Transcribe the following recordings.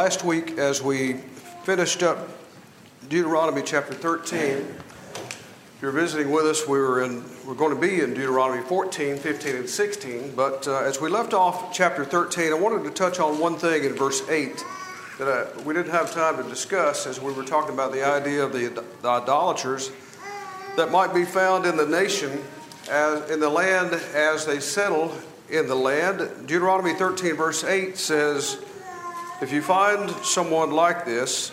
last week, as we finished up Deuteronomy chapter 13, if you're visiting with us, we were in, we're going to be in Deuteronomy 14, 15, and 16. But uh, as we left off chapter 13, I wanted to touch on one thing in verse 8 that I, we didn't have time to discuss as we were talking about the idea of the, the idolaters that might be found in the nation, as, in the land as they settle in the land. Deuteronomy 13, verse 8 says, If you find someone like this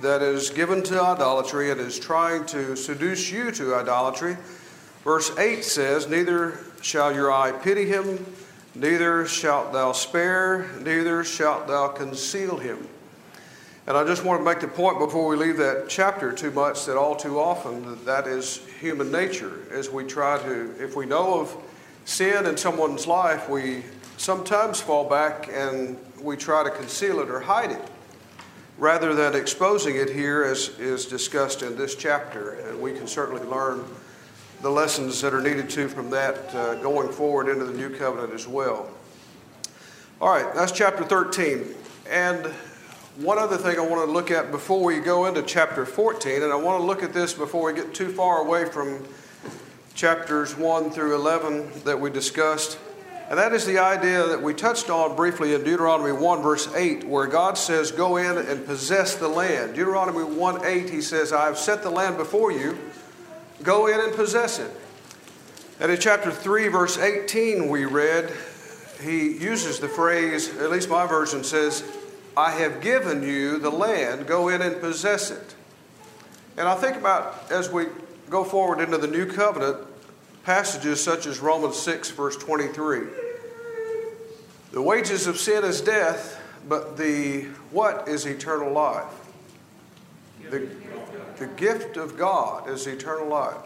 that is given to idolatry and is trying to seduce you to idolatry, verse 8 says, Neither shall your eye pity him, neither shalt thou spare, neither shalt thou conceal him. And I just want to make the point before we leave that chapter too much that all too often that is human nature as we try to, if we know of sin in someone's life, we sometimes fall back and we try to conceal it or hide it rather than exposing it here as is discussed in this chapter. And we can certainly learn the lessons that are needed to from that uh, going forward into the new covenant as well. All right, that's chapter 13. And one other thing I want to look at before we go into chapter 14, and I want to look at this before we get too far away from chapters 1 through 11 that we discussed. And that is the idea that we touched on briefly in Deuteronomy 1, verse 8, where God says, Go in and possess the land. Deuteronomy 1 8, he says, I have set the land before you, go in and possess it. And in chapter 3, verse 18, we read, he uses the phrase, at least my version says, I have given you the land, go in and possess it. And I think about as we go forward into the new covenant, passages such as Romans 6, verse 23. The wages of sin is death, but the what is eternal life? The, the gift of God is eternal life.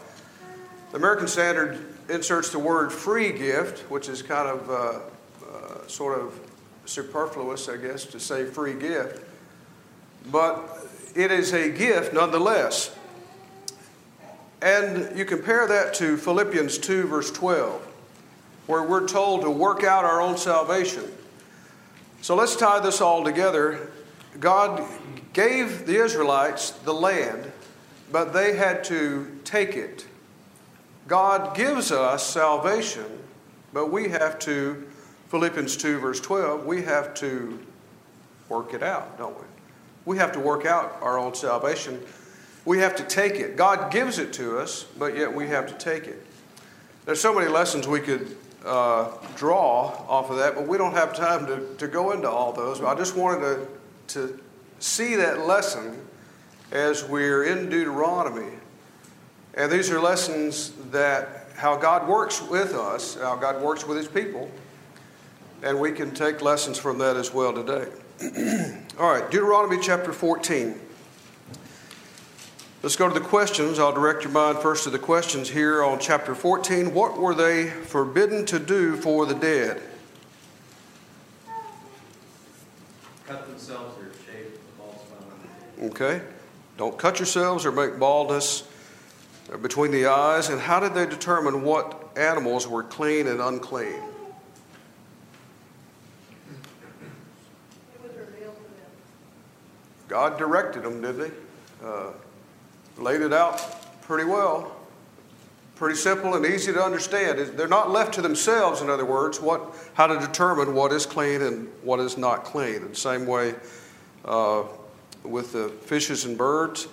The American Standard inserts the word free gift, which is kind of uh, uh, sort of superfluous, I guess, to say free gift. But it is a gift nonetheless. And you compare that to Philippians 2, verse 12, where we're told to work out our own salvation. So let's tie this all together. God gave the Israelites the land, but they had to take it. God gives us salvation, but we have to, Philippians 2, verse 12, we have to work it out, don't we? We have to work out our own salvation we have to take it. God gives it to us, but yet we have to take it. There's so many lessons we could uh, draw off of that, but we don't have time to, to go into all those. But I just wanted to, to see that lesson as we're in Deuteronomy. And these are lessons that how God works with us, how God works with his people, and we can take lessons from that as well today. all right, Deuteronomy chapter 14. Let's go to the questions. I'll direct your mind first to the questions here on chapter 14. What were they forbidden to do for the dead? Cut themselves or shave the bald spot. Okay. Don't cut yourselves or make baldness between the eyes. And how did they determine what animals were clean and unclean? God directed them, didn't he? Uh, laid it out pretty well. Pretty simple and easy to understand. They're not left to themselves, in other words, what, how to determine what is clean and what is not clean. The same way uh, with the fishes and birds.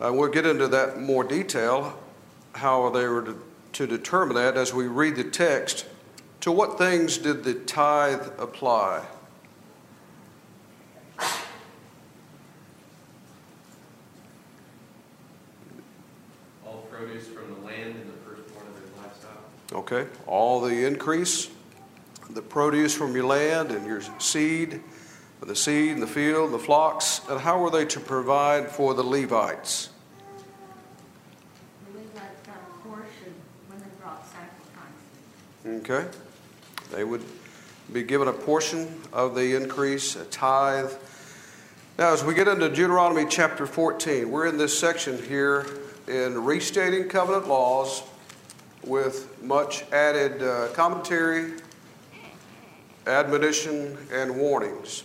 Uh, we'll get into that more detail, how they were to, to determine that as we read the text. To what things did the tithe apply? Okay, all the increase, the produce from your land and your seed, the seed and the field, and the flocks, and how were they to provide for the Levites? The Levites got a portion when they brought sacrifice. Okay, they would be given a portion of the increase, a tithe. Now, as we get into Deuteronomy chapter 14, we're in this section here in restating covenant laws with much added uh, commentary, admonition, and warnings.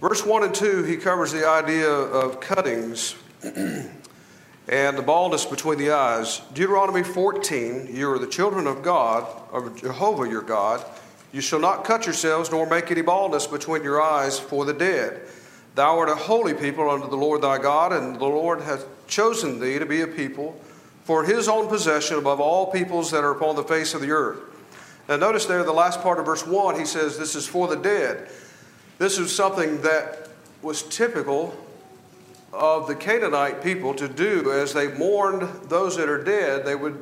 Verse 1 and 2, he covers the idea of cuttings and the baldness between the eyes. Deuteronomy 14, you are the children of God, of Jehovah your God. You shall not cut yourselves nor make any baldness between your eyes for the dead. Thou art a holy people unto the Lord thy God, and the Lord hath chosen thee to be a people for his own possession above all peoples that are upon the face of the earth. Now, notice there, the last part of verse 1, he says, This is for the dead. This is something that was typical of the Canaanite people to do as they mourned those that are dead. They would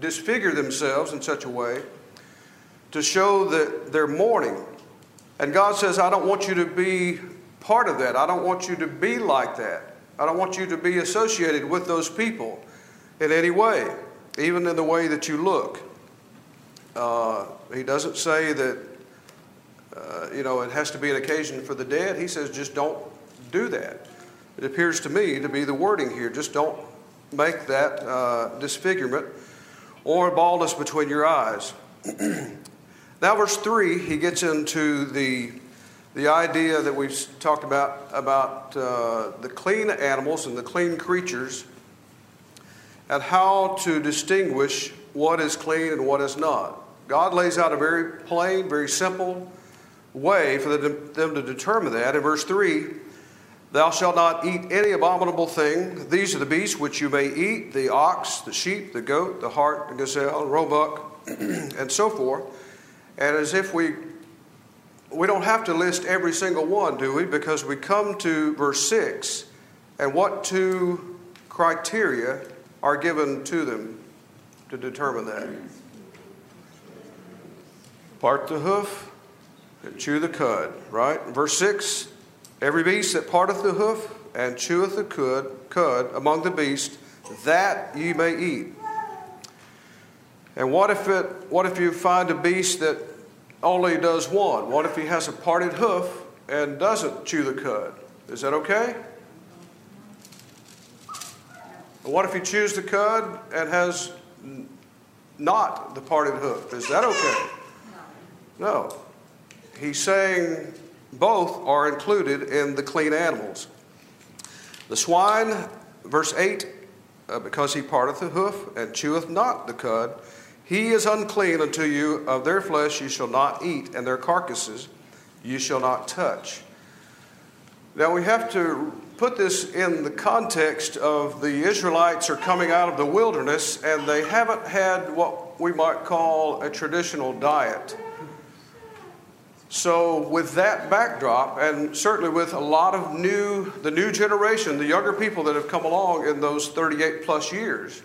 disfigure themselves in such a way to show that they're mourning. And God says, I don't want you to be part of that. I don't want you to be like that. I don't want you to be associated with those people in any way, even in the way that you look. Uh, he doesn't say that, uh, you know, it has to be an occasion for the dead. He says, just don't do that. It appears to me to be the wording here. Just don't make that uh, disfigurement or baldness between your eyes. now, verse 3, he gets into the, the idea that we've talked about about uh, the clean animals and the clean creatures and how to distinguish what is clean and what is not. God lays out a very plain, very simple way for them to determine that. In verse 3, Thou shalt not eat any abominable thing. These are the beasts which you may eat the ox, the sheep, the goat, the hart, the gazelle, the roebuck, and so forth. And as if we we don't have to list every single one, do we? Because we come to verse 6, and what two criteria are given to them to determine that? Part the hoof and chew the cud, right? Verse 6 Every beast that parteth the hoof and cheweth the cud, cud among the beasts, that ye may eat. And what if it what if you find a beast that only does one? What if he has a parted hoof and doesn't chew the cud? Is that okay? what if he chews the cud and has not the parted hoof? Is that okay? No. He's saying both are included in the clean animals. The swine, verse 8, uh, because he parteth the hoof and cheweth not the cud, he is unclean unto you. Of their flesh you shall not eat, and their carcasses you shall not touch. Now we have to put this in the context of the Israelites are coming out of the wilderness and they haven't had what we might call a traditional diet. So, with that backdrop, and certainly with a lot of new, the new generation, the younger people that have come along in those 38 plus years,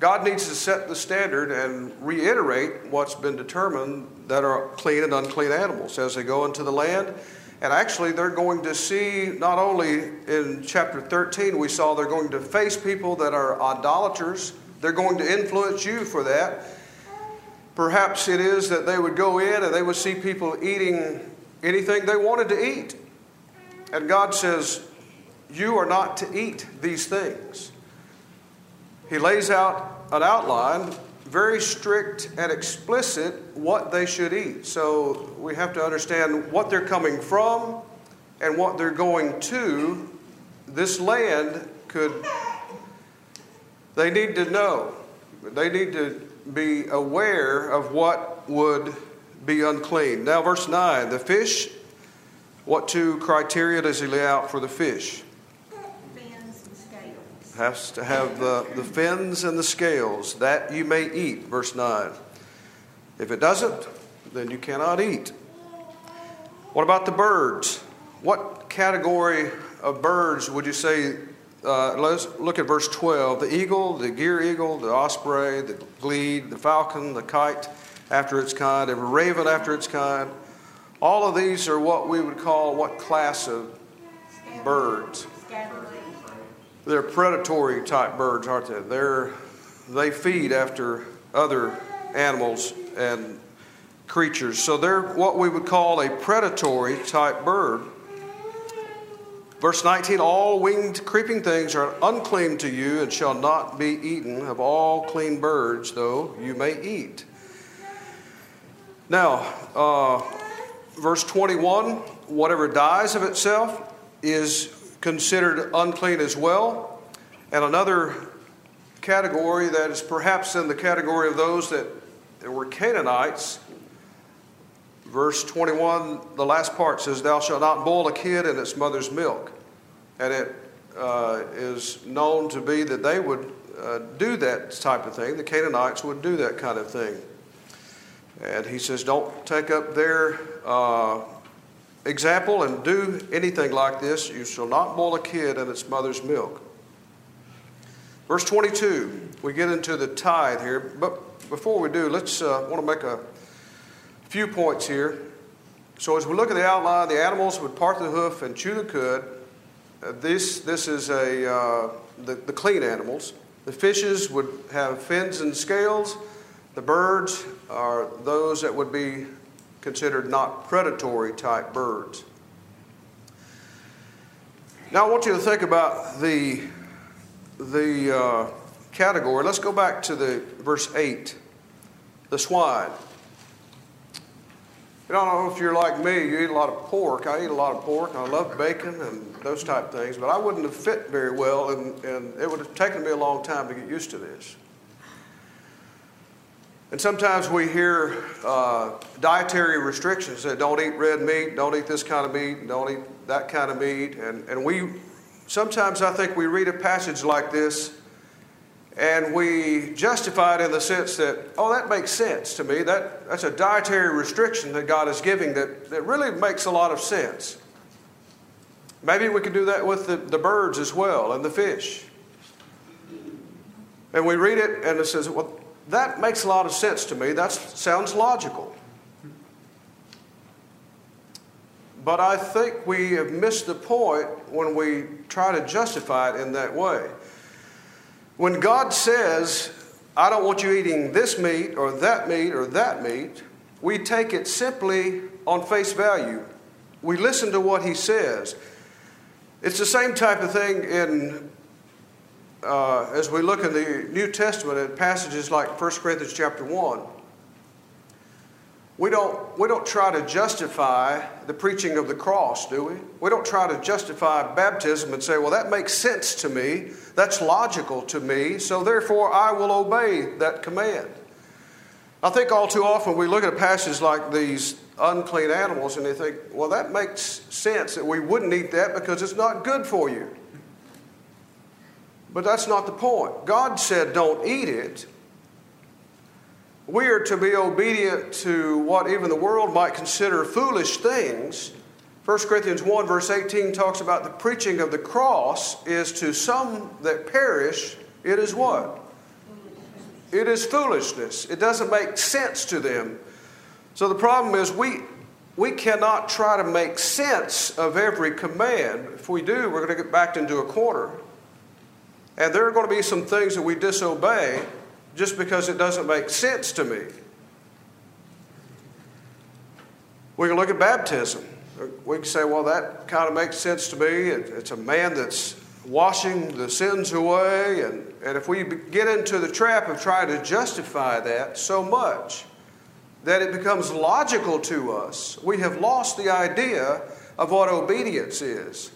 God needs to set the standard and reiterate what's been determined that are clean and unclean animals as they go into the land. And actually, they're going to see, not only in chapter 13, we saw they're going to face people that are idolaters, they're going to influence you for that. Perhaps it is that they would go in and they would see people eating anything they wanted to eat. And God says, You are not to eat these things. He lays out an outline, very strict and explicit, what they should eat. So we have to understand what they're coming from and what they're going to. This land could, they need to know. They need to be aware of what would be unclean. Now, verse 9 the fish, what two criteria does he lay out for the fish? Has to have the, the fins and the scales, that you may eat, verse 9. If it doesn't, then you cannot eat. What about the birds? What category of birds would you say? Uh, let's look at verse 12. The eagle, the gier eagle, the osprey, the glede, the falcon, the kite after its kind, every raven after its kind. All of these are what we would call what class of birds? They're predatory type birds, aren't they? They're, they feed after other animals and creatures. So they're what we would call a predatory type bird. Verse 19 All winged creeping things are unclean to you and shall not be eaten. Of all clean birds, though, you may eat. Now, uh, verse 21 whatever dies of itself is considered unclean as well. And another category that is perhaps in the category of those that were Canaanites, verse 21, the last part says, Thou shalt not boil a kid in its mother's milk. And it uh, is known to be that they would uh, do that type of thing. The Canaanites would do that kind of thing. And he says, Don't take up their uh, example and do anything like this. You shall not boil a kid in its mother's milk. Verse 22, we get into the tithe here. But before we do, let's uh, want to make a few points here. So as we look at the outline, the animals would part the hoof and chew the cud. Uh, this, this is a, uh, the, the clean animals. The fishes would have fins and scales. The birds are those that would be considered not predatory type birds. Now, I want you to think about the, the uh, category. Let's go back to the verse 8 the swine. You don't know if you're like me, you eat a lot of pork. I eat a lot of pork, I love bacon and those type of things, but I wouldn't have fit very well, and, and it would have taken me a long time to get used to this. And sometimes we hear uh, dietary restrictions that don't eat red meat, don't eat this kind of meat, don't eat that kind of meat. And, and we sometimes I think we read a passage like this and we justify it in the sense that, oh, that makes sense to me. That, that's a dietary restriction that God is giving that, that really makes a lot of sense. Maybe we could do that with the, the birds as well and the fish. And we read it and it says, well, that makes a lot of sense to me. That sounds logical. But I think we have missed the point when we try to justify it in that way. When God says, I don't want you eating this meat or that meat or that meat, we take it simply on face value. We listen to what He says. It's the same type of thing in uh, as we look in the New Testament at passages like 1 Corinthians chapter 1. We don't, we don't try to justify the preaching of the cross, do we? We don't try to justify baptism and say, well, that makes sense to me. That's logical to me, so therefore I will obey that command. I think all too often we look at a passage like these unclean animals and they think, well, that makes sense that we wouldn't eat that because it's not good for you. But that's not the point. God said, don't eat it. We are to be obedient to what even the world might consider foolish things. 1 Corinthians 1, verse 18 talks about the preaching of the cross is to some that perish, it is what? It is foolishness. It doesn't make sense to them. So the problem is we, we cannot try to make sense of every command. If we do, we're going to get backed into a corner. And there are going to be some things that we disobey just because it doesn't make sense to me. We can look at baptism. We can say, well, that kind of makes sense to me. It's a man that's washing the sins away. And, and if we get into the trap of trying to justify that so much that it becomes logical to us, we have lost the idea of what obedience is.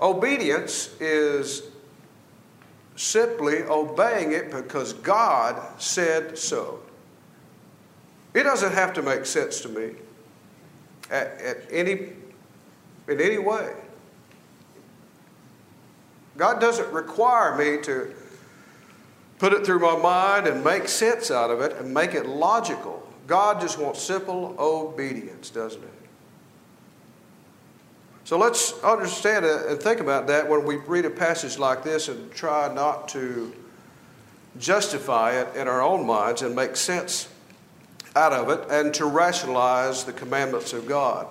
Obedience is simply obeying it because God said so. It doesn't have to make sense to me at, at any, in any way. God doesn't require me to put it through my mind and make sense out of it and make it logical. God just wants simple obedience, doesn't it? So let's understand and think about that when we read a passage like this and try not to justify it in our own minds and make sense out of it and to rationalize the commandments of God.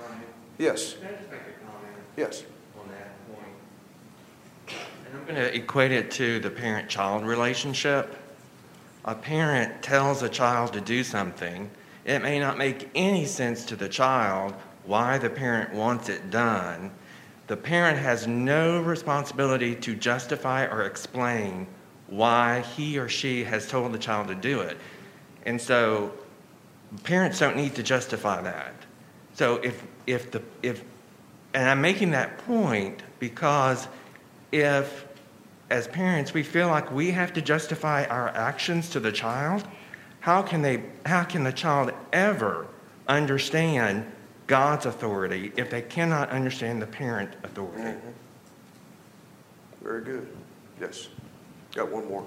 Ryan, Yes, can I just make a comment yes. on that point? And I'm going to equate it to the parent child relationship. A parent tells a child to do something. It may not make any sense to the child why the parent wants it done. The parent has no responsibility to justify or explain why he or she has told the child to do it. And so parents don't need to justify that. So if, if the, if, and I'm making that point because if, as parents, we feel like we have to justify our actions to the child, how can they, how can the child ever understand God's authority if they cannot understand the parent authority? Very good. Yes. Got one more.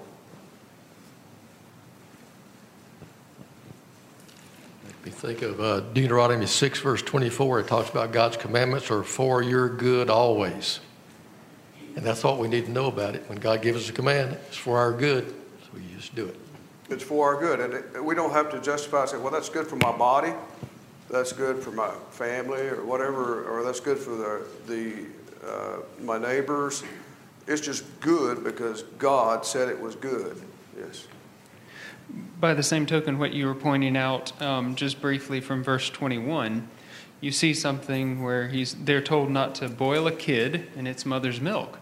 We think of uh, Deuteronomy 6, verse 24. It talks about God's commandments are for your good always. And that's what we need to know about it. When God gives us a command, it's for our good, so we just do it. It's for our good, and it, we don't have to justify say, well, that's good for my body, that's good for my family, or whatever, or that's good for the, the uh, my neighbors. It's just good because God said it was good. Yes. By the same token, what you were pointing out um, just briefly from verse 21, you see something where he's, they're told not to boil a kid in its mother's milk.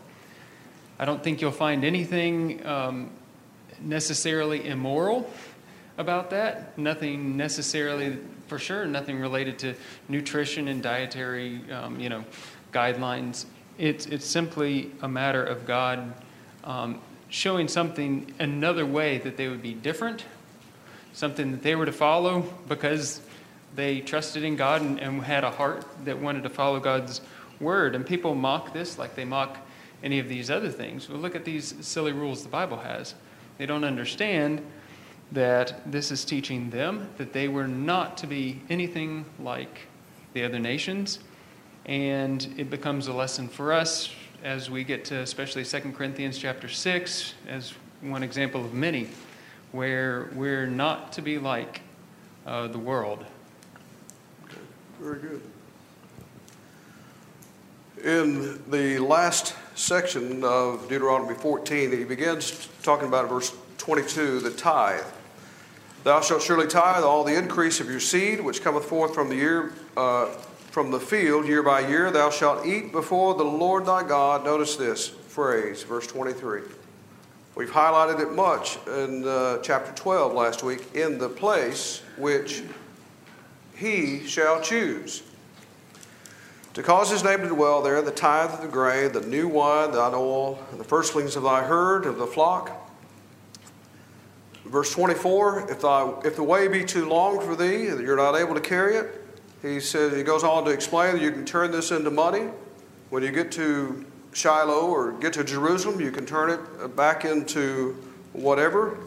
I don't think you'll find anything um, necessarily immoral about that. Nothing necessarily, for sure, nothing related to nutrition and dietary, um, you know, guidelines. It's it's simply a matter of God um, showing something another way that they would be different, something that they were to follow because they trusted in God and, and had a heart that wanted to follow God's word. And people mock this like they mock any of these other things. Well, look at these silly rules the Bible has. They don't understand that this is teaching them that they were not to be anything like the other nations. And it becomes a lesson for us as we get to especially 2 Corinthians chapter 6 as one example of many where we're not to be like uh, the world. Very good. In the last section of Deuteronomy 14, he begins talking about verse 22, the tithe. Thou shalt surely tithe all the increase of your seed, which cometh forth from the year uh, from the field year by year. Thou shalt eat before the Lord thy God. Notice this phrase, verse 23. We've highlighted it much in uh, chapter 12 last week. In the place which he shall choose to cause his name to dwell there, the tithe of the grain, the new wine, thine oil, and the firstlings of thy herd, of the flock. Verse 24, if, thy, if the way be too long for thee, that you're not able to carry it, he says, he goes on to explain that you can turn this into money. When you get to Shiloh or get to Jerusalem, you can turn it back into whatever.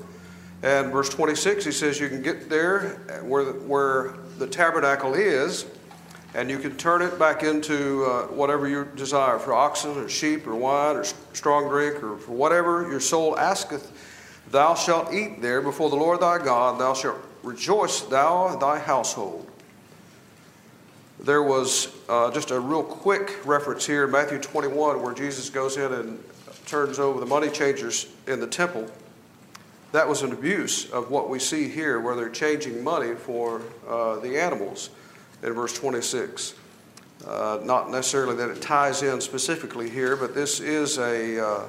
And verse 26, he says you can get there where the, where the tabernacle is, and you can turn it back into uh, whatever you desire for oxen or sheep or wine or strong drink or for whatever your soul asketh. Thou shalt eat there before the Lord thy God, thou shalt rejoice, thou thy household. There was uh, just a real quick reference here in Matthew 21 where Jesus goes in and turns over the money changers in the temple. That was an abuse of what we see here, where they're changing money for uh, the animals in verse 26. Uh, not necessarily that it ties in specifically here, but this is a uh,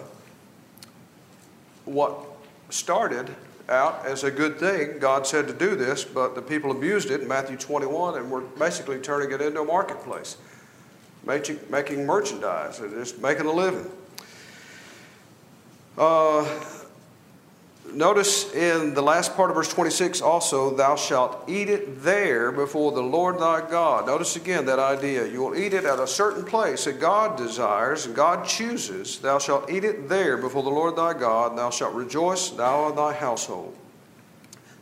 what started out as a good thing. God said to do this, but the people abused it in Matthew 21 and were basically turning it into a marketplace, making, making merchandise and just making a living. Uh, Notice in the last part of verse 26 also, thou shalt eat it there before the Lord thy God. Notice again that idea. You will eat it at a certain place that God desires and God chooses. Thou shalt eat it there before the Lord thy God, thou shalt rejoice, thou and thy household.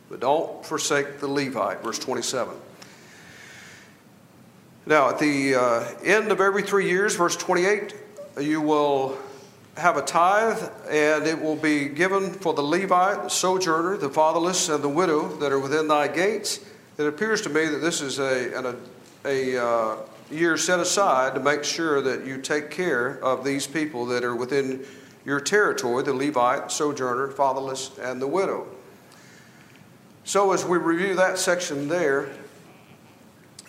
But don't forsake the Levite, verse 27. Now, at the uh, end of every three years, verse 28, you will have a tithe, and it will be given for the Levite, the sojourner, the fatherless, and the widow that are within thy gates. It appears to me that this is a, an, a, a uh, year set aside to make sure that you take care of these people that are within your territory the Levite, sojourner, fatherless, and the widow. So, as we review that section there,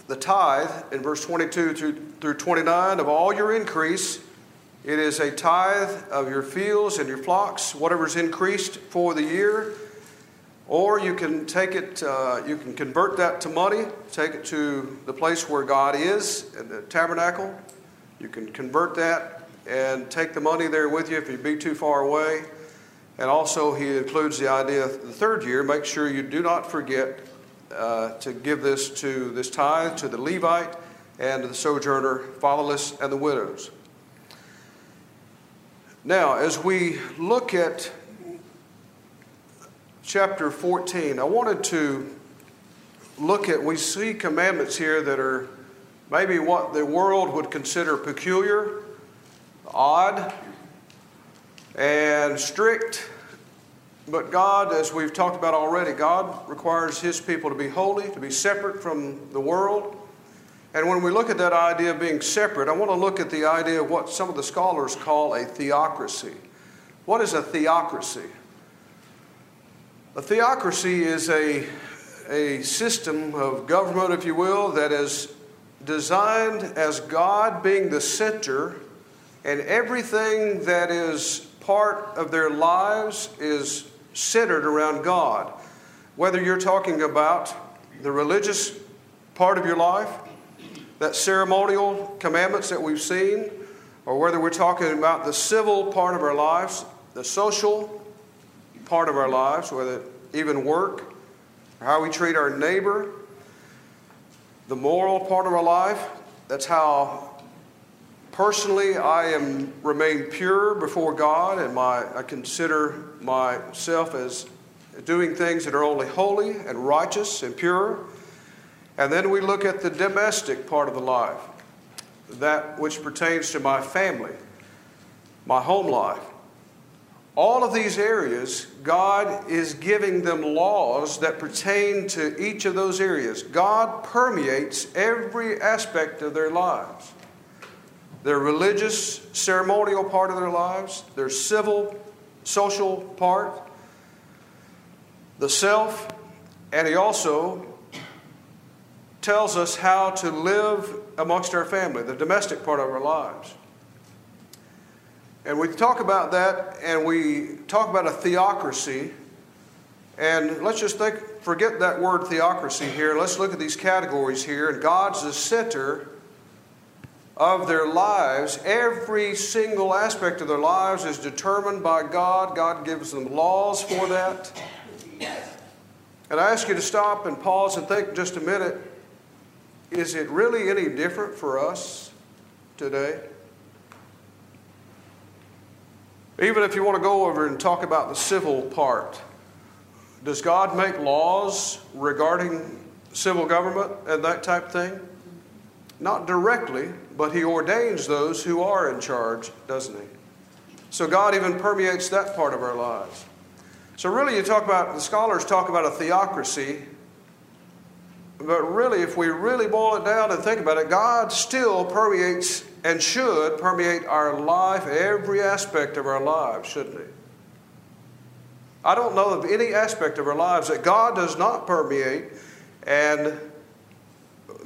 the tithe in verse 22 through, through 29 of all your increase it is a tithe of your fields and your flocks, whatever's increased for the year. Or you can take it, uh, you can convert that to money, take it to the place where God is, in the tabernacle. You can convert that and take the money there with you if you be too far away. And also, he includes the idea of the third year, make sure you do not forget uh, to give this to this tithe to the Levite and to the sojourner, fatherless, and the widows. Now, as we look at chapter 14, I wanted to look at, we see commandments here that are maybe what the world would consider peculiar, odd, and strict. But God, as we've talked about already, God requires His people to be holy, to be separate from the world. And when we look at that idea of being separate, I want to look at the idea of what some of the scholars call a theocracy. What is a theocracy? A theocracy is a, a system of government, if you will, that is designed as God being the center, and everything that is part of their lives is centered around God. Whether you're talking about the religious part of your life, that ceremonial commandments that we've seen, or whether we're talking about the civil part of our lives, the social part of our lives, whether even work, or how we treat our neighbor, the moral part of our life. That's how personally I am remain pure before God, and my I consider myself as doing things that are only holy and righteous and pure. And then we look at the domestic part of the life, that which pertains to my family, my home life. All of these areas, God is giving them laws that pertain to each of those areas. God permeates every aspect of their lives their religious, ceremonial part of their lives, their civil, social part, the self, and He also tells us how to live amongst our family, the domestic part of our lives. And we talk about that and we talk about a theocracy. And let's just think, forget that word theocracy here. Let's look at these categories here. And God's the center of their lives. Every single aspect of their lives is determined by God. God gives them laws for that. And I ask you to stop and pause and think just a minute is it really any different for us today? Even if you want to go over and talk about the civil part, does God make laws regarding civil government and that type thing? Not directly, but He ordains those who are in charge, doesn't He? So God even permeates that part of our lives. So, really, you talk about, the scholars talk about a theocracy, but really, if we really boil it down and think about it, God still permeates and should permeate our life, every aspect of our lives, shouldn't He? I don't know of any aspect of our lives that God does not permeate and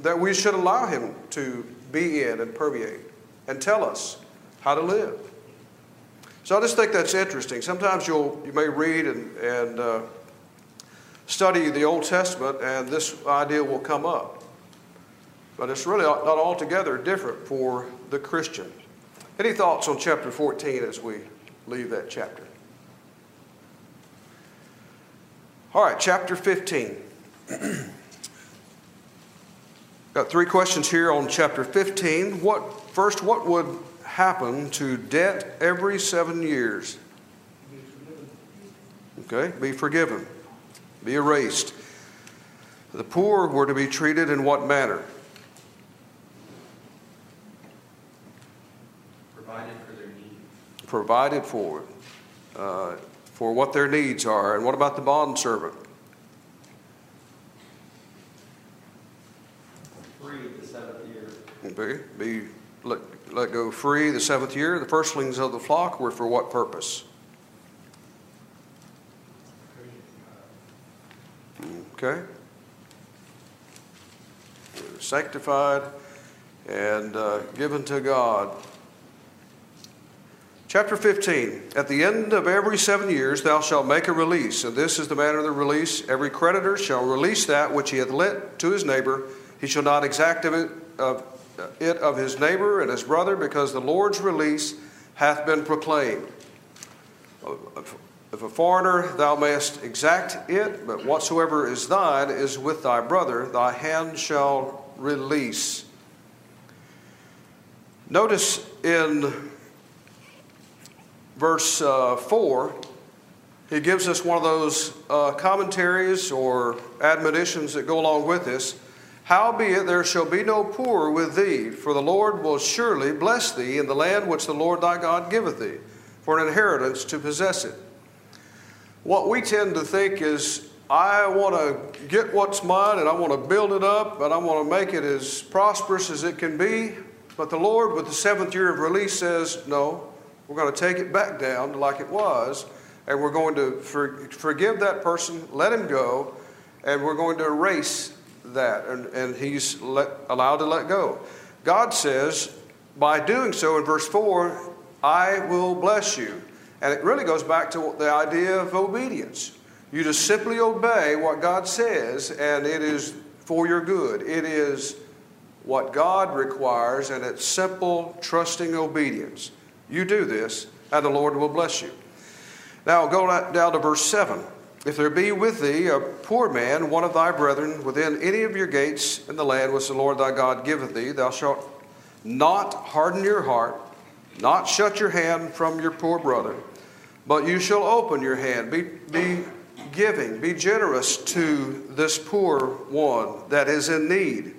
that we should allow Him to be in and permeate and tell us how to live. So I just think that's interesting. Sometimes you'll, you may read and, and uh, study the Old Testament, and this idea will come up. But it's really not altogether different for the Christian. Any thoughts on chapter 14 as we leave that chapter? All right, chapter 15. Got three questions here on chapter 15. What first, what would happen to debt every seven years? Okay, be forgiven, be erased. The poor were to be treated in what manner? Provided for their needs. Provided for, uh, for what their needs are. And what about the bond servant? Free the seventh year. Be, be let, let go free the seventh year. The firstlings of the flock were for what purpose? Okay. Sanctified and uh, given to God. Chapter 15 At the end of every seven years thou shalt make a release, and this is the manner of the release. Every creditor shall release that which he hath lent to his neighbor. He shall not exact of it of, it of his neighbor and his brother, because the Lord's release hath been proclaimed. If a foreigner thou mayest exact it, but whatsoever is thine is with thy brother, thy hand shall release. Notice in verse uh, 4, he gives us one of those uh, commentaries or admonitions that go along with this. Howbeit there shall be no poor with thee, for the Lord will surely bless thee in the land which the Lord thy God giveth thee, for an inheritance to possess it. What we tend to think is, I want to get what's mine and I want to build it up and I want to make it as prosperous as it can be. But the Lord, with the seventh year of release, says, No, we're going to take it back down like it was, and we're going to for, forgive that person, let him go, and we're going to erase that. And, and he's let, allowed to let go. God says, by doing so, in verse 4, I will bless you. And it really goes back to the idea of obedience. You just simply obey what God says, and it is for your good. It is what God requires, and it's simple, trusting obedience. You do this, and the Lord will bless you. Now go down to verse 7. If there be with thee a poor man, one of thy brethren, within any of your gates in the land which the Lord thy God giveth thee, thou shalt not harden your heart, not shut your hand from your poor brother, but you shall open your hand. Be, be giving, be generous to this poor one that is in need.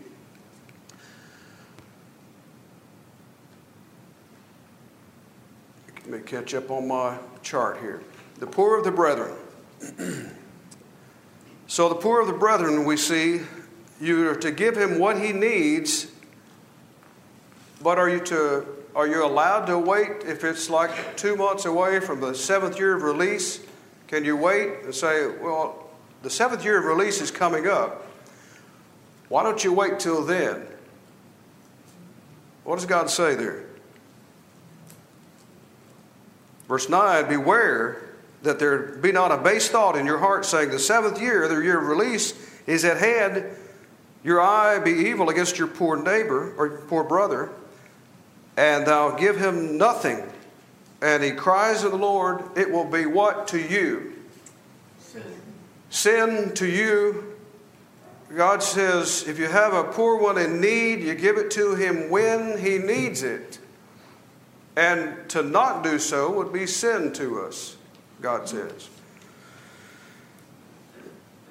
Let me catch up on my chart here. The poor of the brethren. so, the poor of the brethren, we see you are to give him what he needs, but are you to are you allowed to wait if it's like two months away from the seventh year of release? Can you wait and say, well, the seventh year of release is coming up. Why don't you wait till then? What does God say there? Verse 9 Beware that there be not a base thought in your heart, saying, The seventh year, the year of release, is at hand. Your eye be evil against your poor neighbor or poor brother, and thou give him nothing. And he cries to the Lord, It will be what to you? Sin. Sin to you. God says, If you have a poor one in need, you give it to him when he needs it. And to not do so would be sin to us, God says.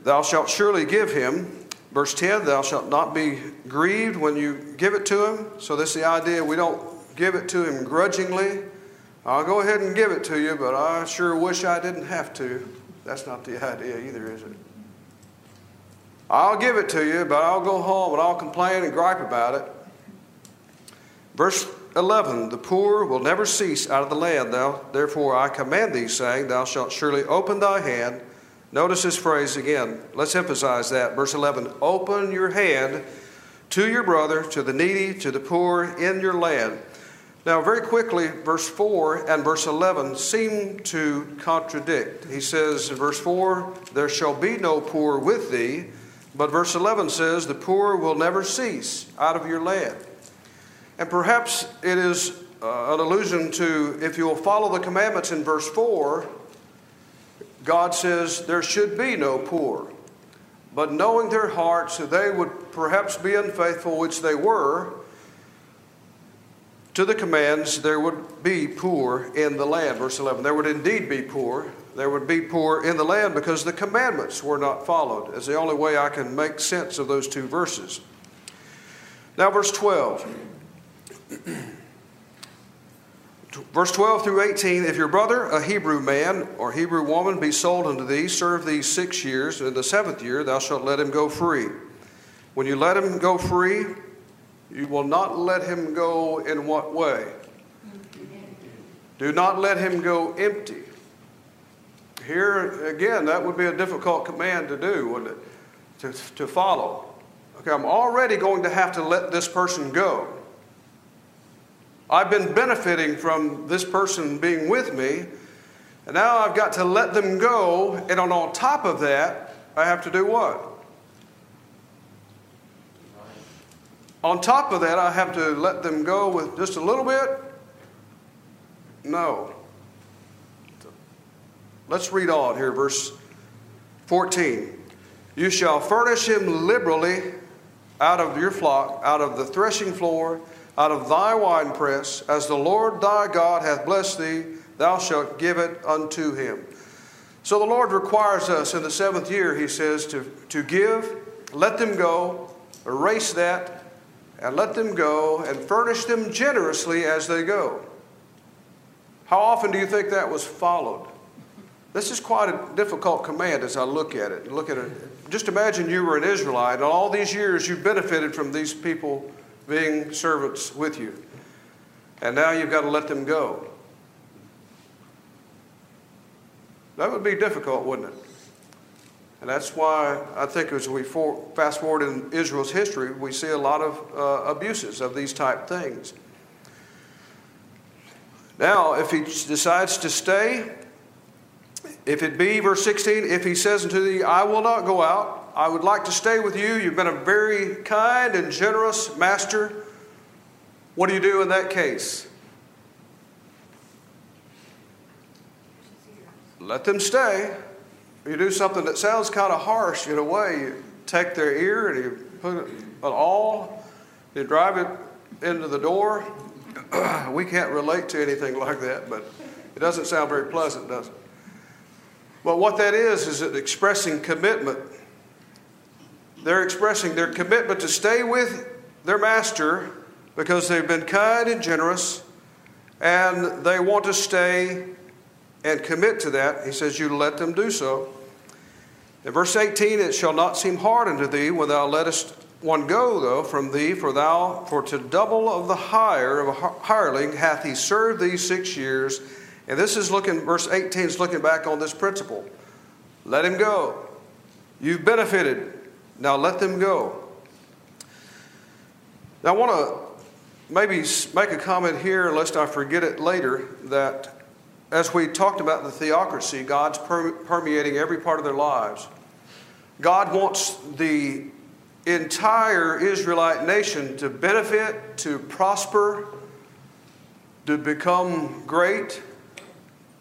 Thou shalt surely give him. Verse 10 Thou shalt not be grieved when you give it to him. So, this is the idea we don't give it to him grudgingly. I'll go ahead and give it to you, but I sure wish I didn't have to. That's not the idea either, is it? I'll give it to you, but I'll go home and I'll complain and gripe about it. Verse 11 The poor will never cease out of the land. Thou, therefore, I command thee, saying, Thou shalt surely open thy hand. Notice this phrase again. Let's emphasize that. Verse 11 Open your hand to your brother, to the needy, to the poor in your land. Now, very quickly, verse 4 and verse 11 seem to contradict. He says in verse 4, There shall be no poor with thee. But verse 11 says, The poor will never cease out of your land. And perhaps it is uh, an allusion to if you will follow the commandments in verse 4, God says there should be no poor. But knowing their hearts they would perhaps be unfaithful, which they were, to the commands, there would be poor in the land. Verse 11. There would indeed be poor. There would be poor in the land because the commandments were not followed, is the only way I can make sense of those two verses. Now, verse 12. Verse 12 through 18 If your brother, a Hebrew man or Hebrew woman, be sold unto thee, serve thee six years, and in the seventh year thou shalt let him go free. When you let him go free, you will not let him go in what way? Do not let him go empty. Here, again, that would be a difficult command to do, wouldn't it? To, to follow. Okay, I'm already going to have to let this person go. I've been benefiting from this person being with me, and now I've got to let them go. And on, on top of that, I have to do what? On top of that, I have to let them go with just a little bit? No. Let's read on here, verse 14. You shall furnish him liberally out of your flock, out of the threshing floor, out of thy winepress, as the Lord thy God hath blessed thee, thou shalt give it unto him. So the Lord requires us in the seventh year, he says, to, to give, let them go, erase that, and let them go and furnish them generously as they go. How often do you think that was followed? This is quite a difficult command as I look at it. Look at it. Just imagine you were an Israelite, and all these years you benefited from these people being servants with you. And now you've got to let them go. That would be difficult, wouldn't it? And that's why I think as we for, fast forward in Israel's history, we see a lot of uh, abuses of these type things. Now, if he decides to stay, if it be, verse 16, if he says unto thee, I will not go out, I would like to stay with you, you've been a very kind and generous master, what do you do in that case? Let them stay you do something that sounds kind of harsh in a way. You take their ear and you put an awl, you drive it into the door. we can't relate to anything like that, but it doesn't sound very pleasant, does it? But what that is, is it expressing commitment. They're expressing their commitment to stay with their master because they've been kind and generous and they want to stay and commit to that, he says, You let them do so. In verse 18, it shall not seem hard unto thee when thou lettest one go, though, from thee, for thou, for to double of the hire of a hireling hath he served thee six years. And this is looking, verse 18 is looking back on this principle. Let him go. You've benefited. Now let them go. Now I want to maybe make a comment here, lest I forget it later, that as we talked about the theocracy, God's permeating every part of their lives. God wants the entire Israelite nation to benefit, to prosper, to become great.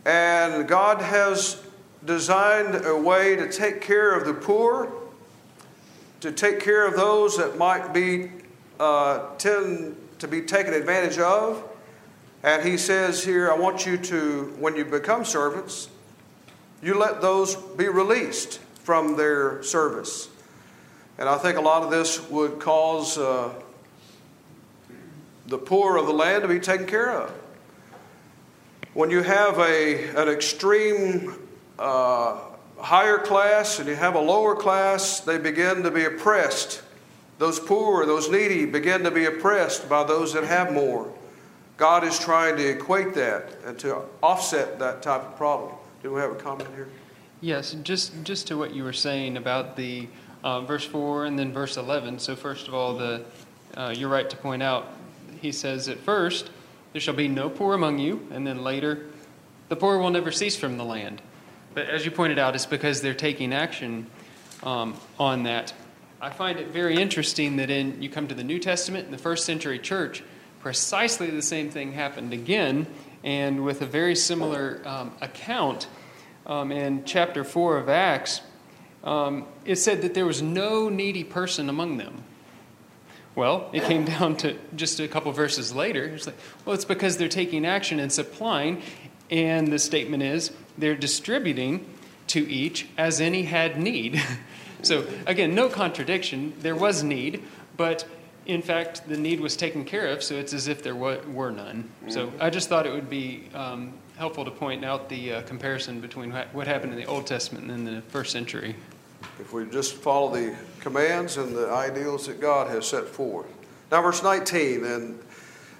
And God has designed a way to take care of the poor, to take care of those that might be uh, tend to be taken advantage of. And he says here, I want you to, when you become servants, you let those be released from their service. And I think a lot of this would cause uh, the poor of the land to be taken care of. When you have a, an extreme uh, higher class and you have a lower class, they begin to be oppressed. Those poor, those needy begin to be oppressed by those that have more. God is trying to equate that and to offset that type of problem. Do we have a comment here? Yes, just just to what you were saying about the uh, verse four and then verse eleven. So first of all, the uh, you're right to point out. He says at first, "There shall be no poor among you," and then later, "The poor will never cease from the land." But as you pointed out, it's because they're taking action um, on that. I find it very interesting that in you come to the New Testament in the first century church precisely the same thing happened again, and with a very similar um, account um, in chapter 4 of Acts. Um, it said that there was no needy person among them. Well, it came down to just a couple verses later. It's like, well, it's because they're taking action and supplying, and the statement is they're distributing to each as any had need. so, again, no contradiction. There was need, but in fact, the need was taken care of, so it's as if there were none. So I just thought it would be um, helpful to point out the uh, comparison between what happened in the Old Testament and in the first century. If we just follow the commands and the ideals that God has set forth. Now, verse 19, and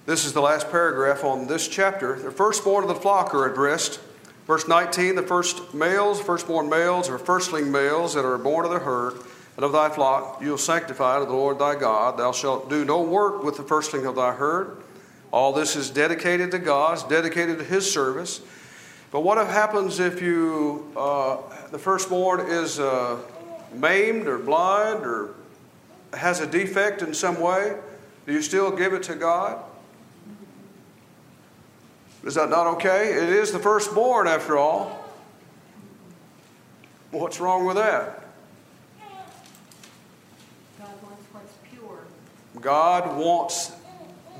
this is the last paragraph on this chapter. The firstborn of the flock are addressed. Verse 19, the first males, firstborn males, or firstling males that are born of the herd and of thy flock you'll sanctify to the Lord thy God. Thou shalt do no work with the firstling of thy herd, All this is dedicated to God, it's dedicated to His service. But what happens if you, uh, the firstborn is uh, maimed or blind or has a defect in some way? Do you still give it to God? Is that not okay? It is the firstborn, after all. What's wrong with that? God wants what's pure. God wants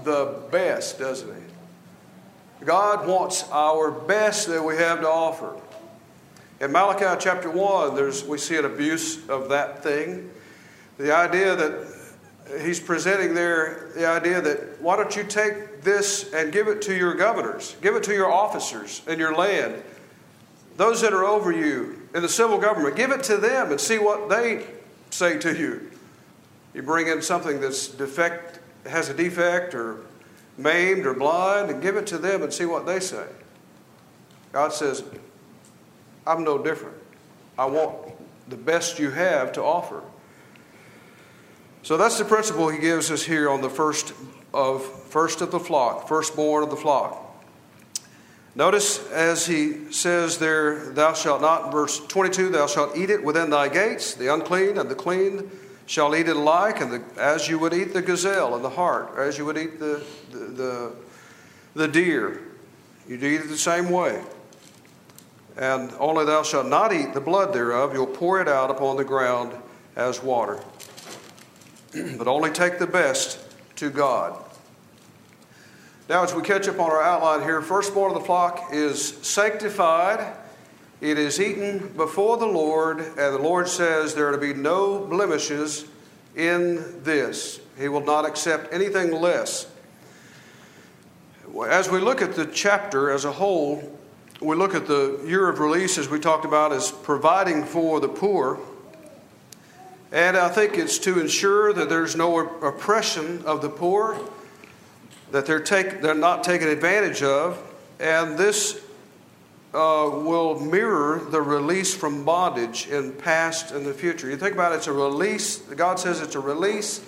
the best, doesn't He? God wants our best that we have to offer. In Malachi chapter 1, there's, we see an abuse of that thing. The idea that he's presenting there, the idea that why don't you take this and give it to your governors, give it to your officers in your land, those that are over you in the civil government, give it to them and see what they say to you. You bring in something that's defect, has a defect or maimed or blind, and give it to them and see what they say. God says, I'm no different. I want the best you have to offer. So that's the principle he gives us here on the first of first of the flock, firstborn of the flock. Notice as he says there, thou shalt not, verse 22, thou shalt eat it within thy gates, the unclean and the clean shall eat it alike, and the, as you would eat the gazelle and the hart, as you would eat the, the, the, the deer. You'd eat it the same way. And only thou shalt not eat the blood thereof, you'll pour it out upon the ground as water. but only take the best to God. Now, as we catch up on our outline here, firstborn of the flock is sanctified. It is eaten before the Lord, and the Lord says there are to be no blemishes in this. He will not accept anything less. As we look at the chapter as a whole, we look at the year of release, as we talked about, as providing for the poor. And I think it's to ensure that there's no oppression of the poor, that they're, take, they're not taken advantage of. And this uh, will mirror the release from bondage in past and the future. You think about it, it's a release. God says it's a release.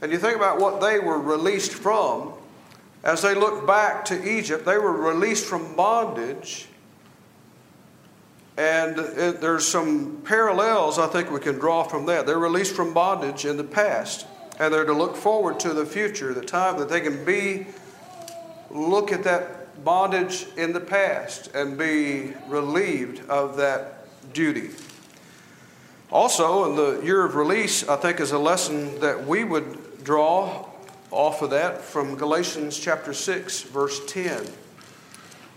And you think about what they were released from. As they look back to Egypt, they were released from bondage. And it, there's some parallels I think we can draw from that. They're released from bondage in the past, and they're to look forward to the future, the time that they can be, look at that bondage in the past and be relieved of that duty. Also, in the year of release, I think is a lesson that we would draw off of that from Galatians chapter 6, verse 10.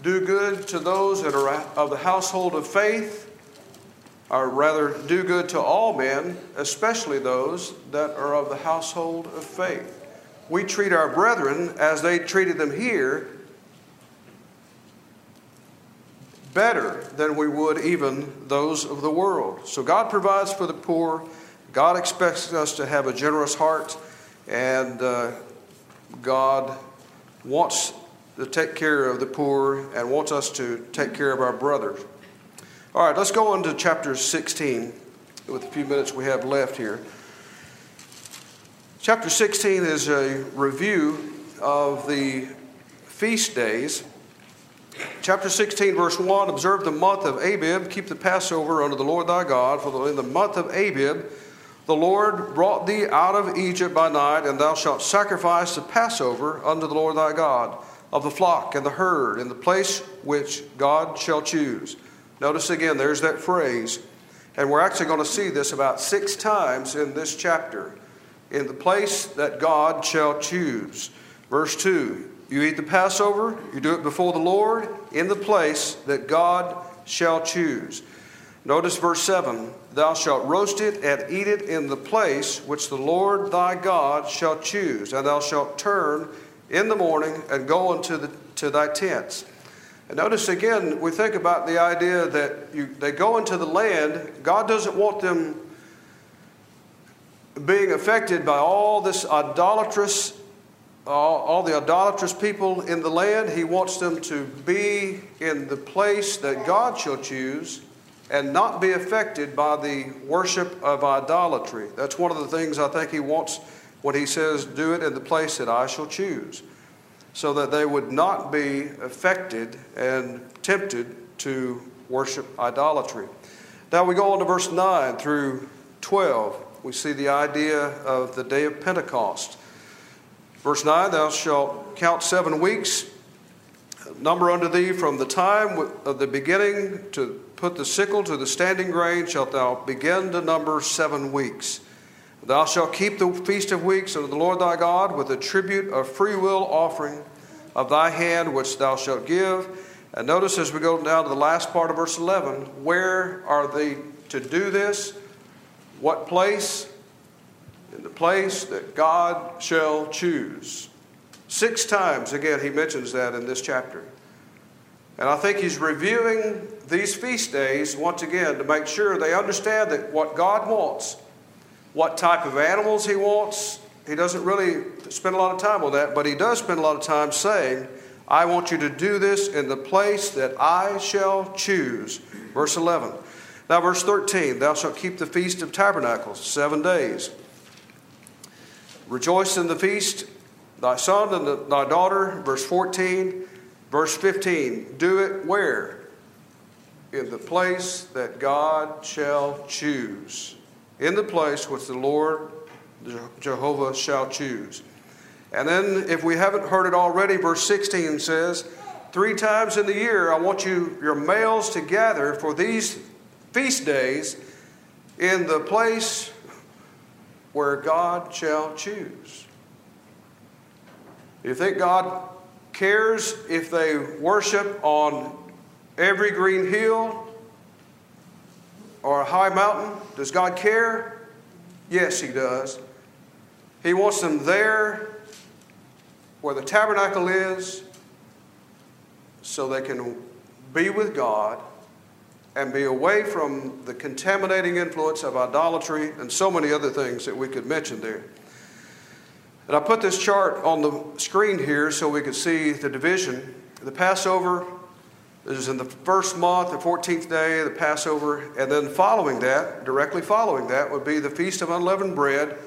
Do good to those that are of the household of faith, or rather, do good to all men, especially those that are of the household of faith. We treat our brethren as they treated them here better than we would even those of the world. So God provides for the poor. God expects us to have a generous heart, and uh, God wants to take care of the poor and wants us to take care of our brothers. All right, let's go on to chapter 16 with the few minutes we have left here. Chapter 16 is a review of the feast days. Chapter 16, verse 1 Observe the month of Abib, keep the Passover unto the Lord thy God, for in the month of Abib the Lord brought thee out of Egypt by night, and thou shalt sacrifice the Passover unto the Lord thy God of the flock and the herd in the place which God shall choose. Notice again, there's that phrase. And we're actually going to see this about six times in this chapter. In the place that God shall choose. Verse 2 You eat the Passover, you do it before the Lord, in the place that God shall choose. Notice verse 7 Thou shalt roast it and eat it in the place which the Lord thy God shall choose, and thou shalt turn in the morning and go unto the, to thy tents. And notice again, we think about the idea that you, they go into the land. God doesn't want them being affected by all this idolatrous, all, all the idolatrous people in the land. He wants them to be in the place that God shall choose and not be affected by the worship of idolatry. That's one of the things I think He wants when he says, Do it in the place that I shall choose. so that they would not be affected and tempted to worship idolatry. Now we go on to verse 9 through 12. We see the idea of the day of Pentecost. Verse 9 Thou shalt count seven weeks, number unto thee from the time of the beginning to put the sickle to the standing grain, shalt thou begin to number seven weeks. Thou shalt keep the feast of weeks unto the Lord thy God with a tribute of free will offering of thy hand, which thou shalt give. And notice as we go down to the last part of verse 11, where are they to do this? What place? In the place that God shall choose. Six times, again, he mentions that in this chapter. And I think he's reviewing these feast days once again to make sure they understand that what God wants, what type of animals he wants, he doesn't really spend a lot of time on that, but he does spend a lot of time saying, I want you to do this in the place that I shall choose. Verse 11. Now, verse 13 Thou shalt keep the feast of tabernacles seven days. Rejoice in the feast, thy son and the, thy daughter. Verse 14. Verse 15. Do it where? In the place that God shall choose. In the place which the Lord Jehovah shall choose. And then, if we haven't heard it already, verse 16 says, Three times in the year I want you, your males, to gather for these feast days in the place where God shall choose. You think God cares if they worship on every green hill or a high mountain? Does God care? Yes, He does. He wants them there where the tabernacle is so they can be with God and be away from the contaminating influence of idolatry and so many other things that we could mention there. And I put this chart on the screen here so we could see the division. The Passover is in the first month, the 14th day, the Passover, and then following that, directly following that, would be the Feast of Unleavened Bread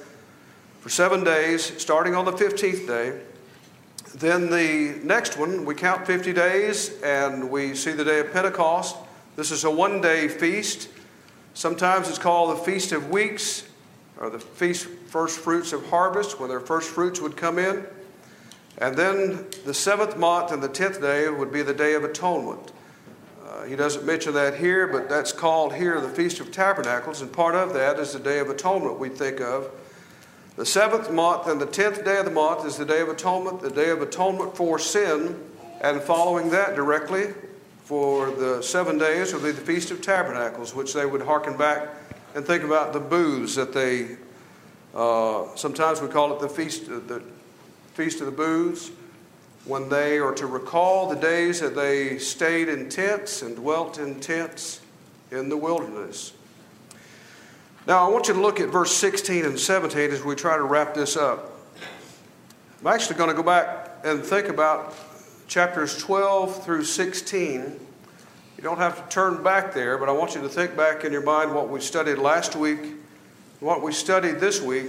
for seven days, starting on the 15th day. Then the next one, we count 50 days and we see the day of Pentecost. This is a one day feast. Sometimes it's called the Feast of Weeks or the Feast First Fruits of Harvest, when their first fruits would come in. And then the seventh month and the tenth day would be the Day of Atonement. Uh, he doesn't mention that here, but that's called here the Feast of Tabernacles, and part of that is the Day of Atonement we think of. The seventh month and the tenth day of the month is the Day of Atonement, the Day of Atonement for sin, and following that directly for the seven days will be the Feast of Tabernacles, which they would hearken back and think about the booths that they, uh, sometimes we call it the Feast, uh, the Feast of the Booths, when they are to recall the days that they stayed in tents and dwelt in tents in the wilderness. Now, I want you to look at verse 16 and 17 as we try to wrap this up. I'm actually going to go back and think about chapters 12 through 16. You don't have to turn back there, but I want you to think back in your mind what we studied last week, what we studied this week.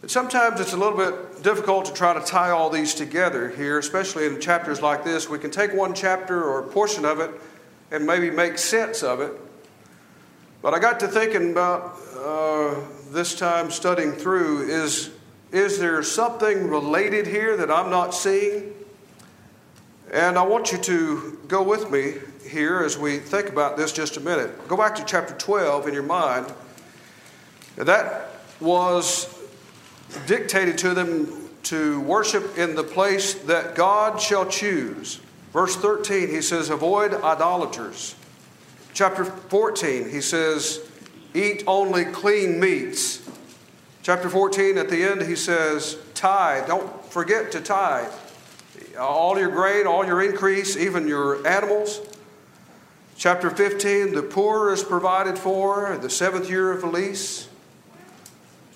And sometimes it's a little bit difficult to try to tie all these together here, especially in chapters like this. We can take one chapter or a portion of it and maybe make sense of it. But I got to thinking about uh, this time studying through is, is there something related here that I'm not seeing? And I want you to go with me here as we think about this just a minute. Go back to chapter 12 in your mind. That was dictated to them to worship in the place that God shall choose. Verse 13, he says, Avoid idolaters. Chapter 14, he says, Eat only clean meats. Chapter 14, at the end, he says, Tithe. Don't forget to tithe all your grain, all your increase, even your animals. Chapter 15, the poor is provided for, the seventh year of the lease.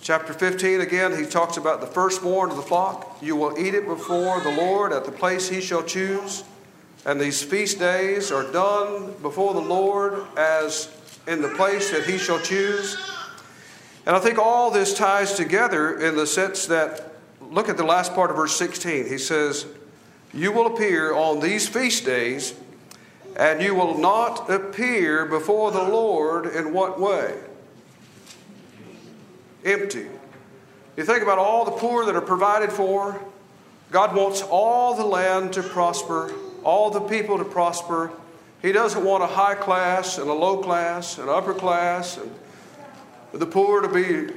Chapter 15, again, he talks about the firstborn of the flock. You will eat it before the Lord at the place he shall choose. And these feast days are done before the Lord as in the place that he shall choose. And I think all this ties together in the sense that, look at the last part of verse 16. He says, you will appear on these feast days, and you will not appear before the Lord in what way? Empty. You think about all the poor that are provided for. God wants all the land to prosper, all the people to prosper. He doesn't want a high class and a low class and upper class and the poor to be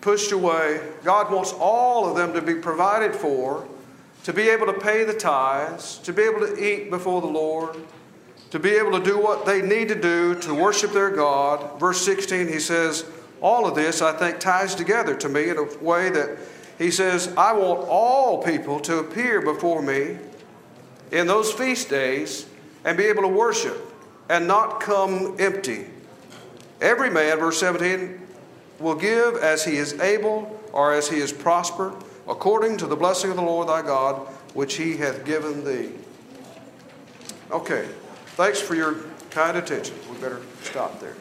pushed away. God wants all of them to be provided for, to be able to pay the tithes, to be able to eat before the Lord, to be able to do what they need to do to worship their God. Verse 16, he says, All of this, I think, ties together to me in a way that he says, I want all people to appear before me in those feast days and be able to worship and not come empty. Every man, verse 17, will give as he is able or as he is prospered, according to the blessing of the Lord thy God, which he hath given thee. Okay, thanks for your kind attention. We better stop there.